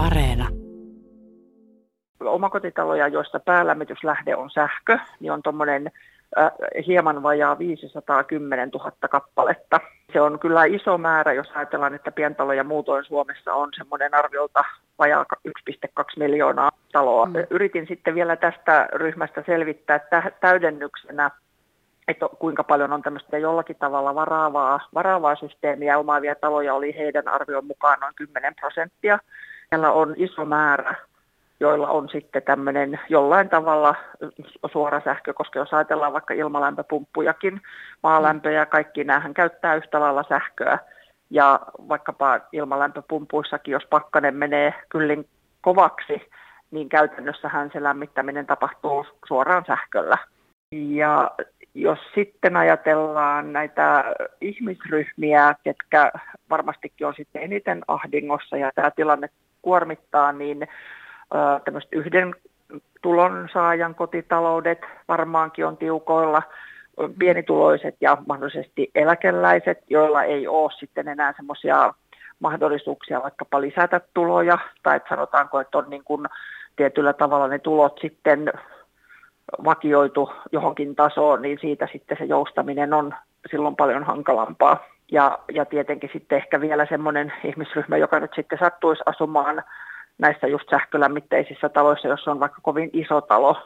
Areena. Omakotitaloja, joissa päälämmityslähde on sähkö, niin on tuommoinen äh, hieman vajaa 510 000 kappaletta. Se on kyllä iso määrä, jos ajatellaan, että pientaloja muutoin Suomessa on semmoinen arviolta vajaa 1,2 miljoonaa taloa. Mm. Yritin sitten vielä tästä ryhmästä selvittää täydennyksenä että kuinka paljon on tämmöistä jollakin tavalla varaavaa, varaavaa systeemiä omaavia taloja oli heidän arvion mukaan noin 10 prosenttia. Siellä on iso määrä, joilla on sitten tämmöinen jollain tavalla suora sähkö, koska jos ajatellaan vaikka ilmalämpöpumppujakin, maalämpö ja kaikki näähän käyttää yhtä lailla sähköä. Ja vaikkapa ilmalämpöpumpuissakin, jos pakkanen menee kyllin kovaksi, niin käytännössähän se lämmittäminen tapahtuu suoraan sähköllä. Ja jos sitten ajatellaan näitä ihmisryhmiä, ketkä varmastikin on sitten eniten ahdingossa ja tämä tilanne kuormittaa, niin tämmöiset yhden tulon saajan kotitaloudet varmaankin on tiukoilla, pienituloiset ja mahdollisesti eläkeläiset, joilla ei ole sitten enää semmoisia mahdollisuuksia vaikkapa lisätä tuloja, tai että sanotaanko, että on niin kuin tietyllä tavalla ne tulot sitten vakioitu johonkin tasoon, niin siitä sitten se joustaminen on silloin paljon hankalampaa. Ja, ja tietenkin sitten ehkä vielä semmoinen ihmisryhmä, joka nyt sitten sattuisi asumaan näissä just sähkölämmitteisissä taloissa, jos on vaikka kovin iso talo,